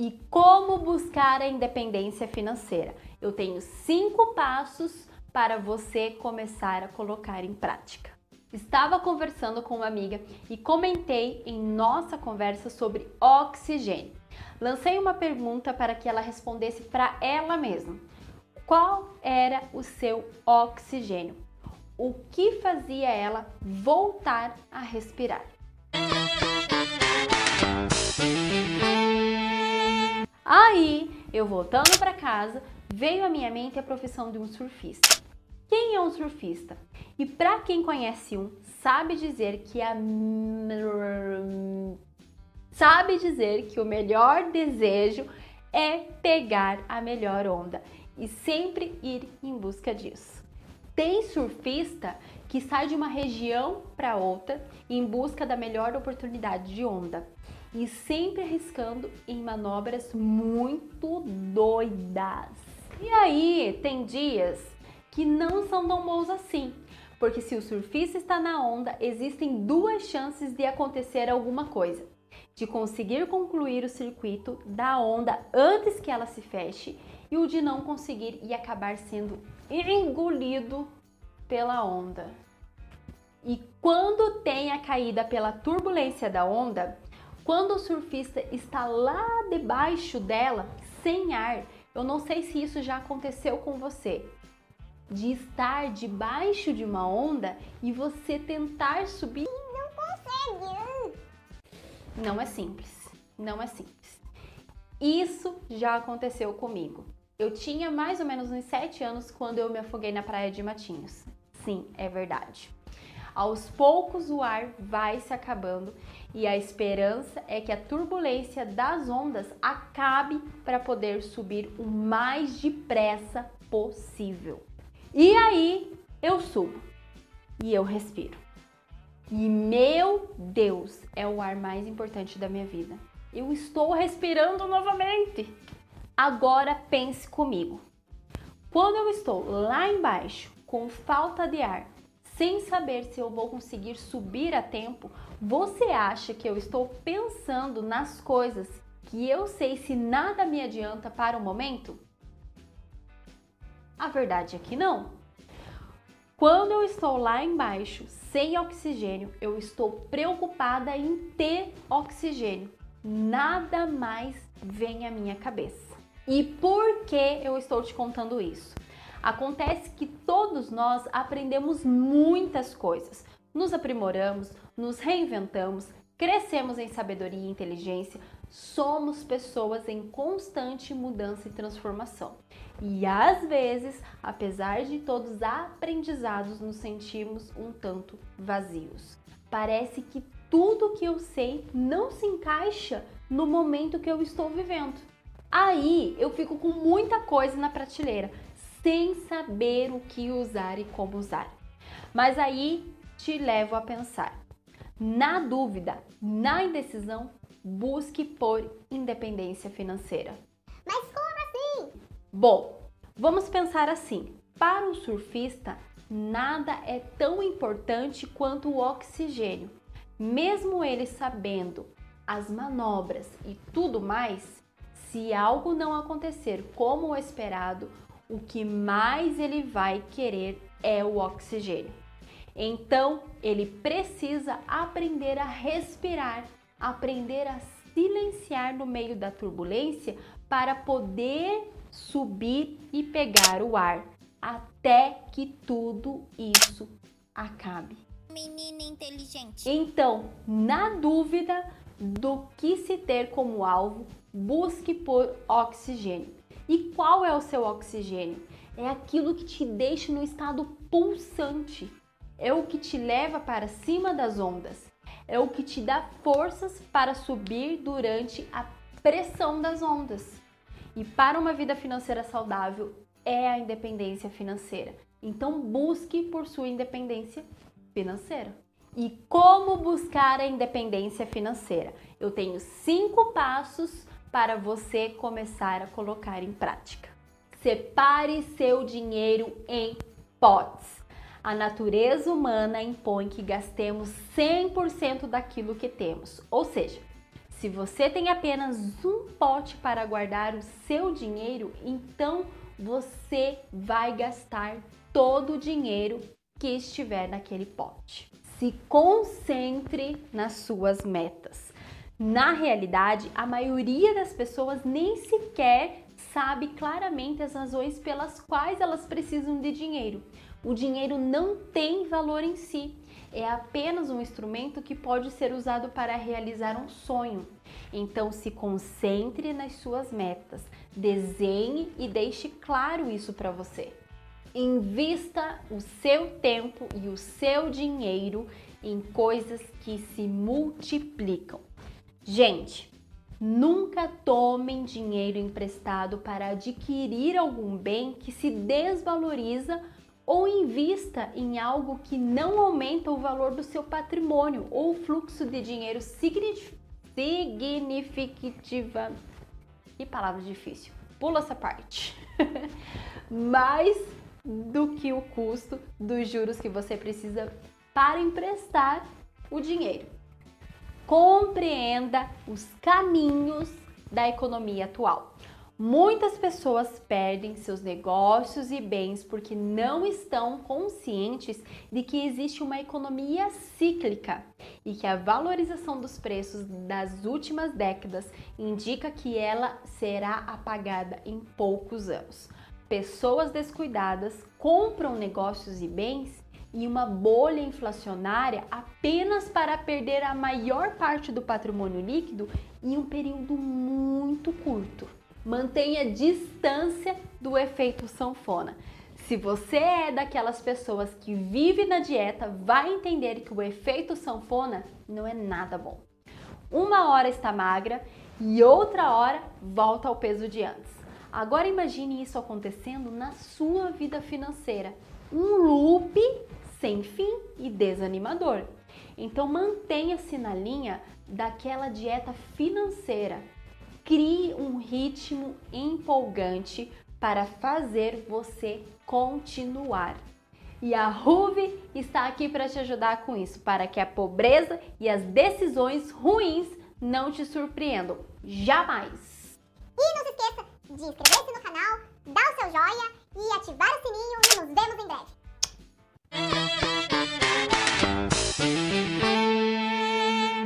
E como buscar a independência financeira? Eu tenho cinco passos para você começar a colocar em prática. Estava conversando com uma amiga e comentei em nossa conversa sobre oxigênio. Lancei uma pergunta para que ela respondesse para ela mesma. Qual era o seu oxigênio? O que fazia ela voltar a respirar? Eu voltando para casa, veio à minha mente a profissão de um surfista. Quem é um surfista? E para quem conhece um, sabe dizer que a sabe dizer que o melhor desejo é pegar a melhor onda e sempre ir em busca disso. Tem surfista que sai de uma região para outra em busca da melhor oportunidade de onda e sempre arriscando em manobras muito doidas. E aí, tem dias que não são tão bons assim. Porque se o surfista está na onda, existem duas chances de acontecer alguma coisa. De conseguir concluir o circuito da onda antes que ela se feche e o de não conseguir e acabar sendo engolido pela onda. E quando tem a caída pela turbulência da onda, quando o surfista está lá debaixo dela, sem ar, eu não sei se isso já aconteceu com você de estar debaixo de uma onda e você tentar subir. Não consegue. Não é simples. Não é simples. Isso já aconteceu comigo. Eu tinha mais ou menos uns 7 anos quando eu me afoguei na praia de Matinhos. Sim, é verdade. Aos poucos o ar vai se acabando e a esperança é que a turbulência das ondas acabe para poder subir o mais depressa possível. E aí eu subo e eu respiro. E meu Deus, é o ar mais importante da minha vida. Eu estou respirando novamente. Agora pense comigo. Quando eu estou lá embaixo com falta de ar, sem saber se eu vou conseguir subir a tempo, você acha que eu estou pensando nas coisas que eu sei se nada me adianta para o momento? A verdade é que não. Quando eu estou lá embaixo sem oxigênio, eu estou preocupada em ter oxigênio. Nada mais vem à minha cabeça. E por que eu estou te contando isso? Acontece que todos nós aprendemos muitas coisas, nos aprimoramos, nos reinventamos, crescemos em sabedoria e inteligência, somos pessoas em constante mudança e transformação. E às vezes, apesar de todos os aprendizados, nos sentimos um tanto vazios. Parece que tudo que eu sei não se encaixa no momento que eu estou vivendo. Aí eu fico com muita coisa na prateleira, sem saber o que usar e como usar. Mas aí te levo a pensar. Na dúvida, na indecisão, busque por independência financeira. Mas como assim? Bom, vamos pensar assim: para o surfista, nada é tão importante quanto o oxigênio. Mesmo ele sabendo as manobras e tudo mais, se algo não acontecer como o esperado, o que mais ele vai querer é o oxigênio. Então, ele precisa aprender a respirar aprender a silenciar no meio da turbulência para poder subir e pegar o ar até que tudo isso acabe. Menina inteligente. Então, na dúvida do que se ter como alvo, busque por oxigênio. E qual é o seu oxigênio? É aquilo que te deixa no estado pulsante. É o que te leva para cima das ondas é o que te dá forças para subir durante a pressão das ondas. E para uma vida financeira saudável é a independência financeira. Então busque por sua independência financeira. E como buscar a independência financeira? Eu tenho cinco passos para você começar a colocar em prática. Separe seu dinheiro em potes. A natureza humana impõe que gastemos 100% daquilo que temos. Ou seja, Se você tem apenas um pote para guardar o seu dinheiro, então você vai gastar todo o dinheiro que estiver naquele pote. Se concentre nas suas metas. Na realidade, a maioria das pessoas nem sequer sabe claramente as razões pelas quais elas precisam de dinheiro. O dinheiro não tem valor em si, é apenas um instrumento que pode ser usado para realizar um sonho. Então, se concentre nas suas metas, desenhe e deixe claro isso para você. Invista o seu tempo e o seu dinheiro em coisas que se multiplicam. Gente, nunca tomem dinheiro emprestado para adquirir algum bem que se desvaloriza ou invista em algo que não aumenta o valor do seu patrimônio ou fluxo de dinheiro significativa. Que palavra difícil. Pula essa parte. Mas do que o custo dos juros que você precisa para emprestar o dinheiro. Compreenda os caminhos da economia atual. Muitas pessoas perdem seus negócios e bens porque não estão conscientes de que existe uma economia cíclica e que a valorização dos preços das últimas décadas indica que ela será apagada em poucos anos pessoas descuidadas compram negócios e bens em uma bolha inflacionária apenas para perder a maior parte do patrimônio líquido em um período muito curto. Mantenha distância do efeito sanfona. Se você é daquelas pessoas que vive na dieta, vai entender que o efeito sanfona não é nada bom. Uma hora está magra e outra hora volta ao peso de antes. Agora imagine isso acontecendo na sua vida financeira. Um loop sem fim e desanimador. Então mantenha-se na linha daquela dieta financeira. Crie um ritmo empolgante para fazer você continuar. E a Ruve está aqui para te ajudar com isso, para que a pobreza e as decisões ruins não te surpreendam. Jamais! E não se esqueça de inscrever-se no canal, dar o seu joinha e ativar o sininho e nos vemos em breve. Thank you.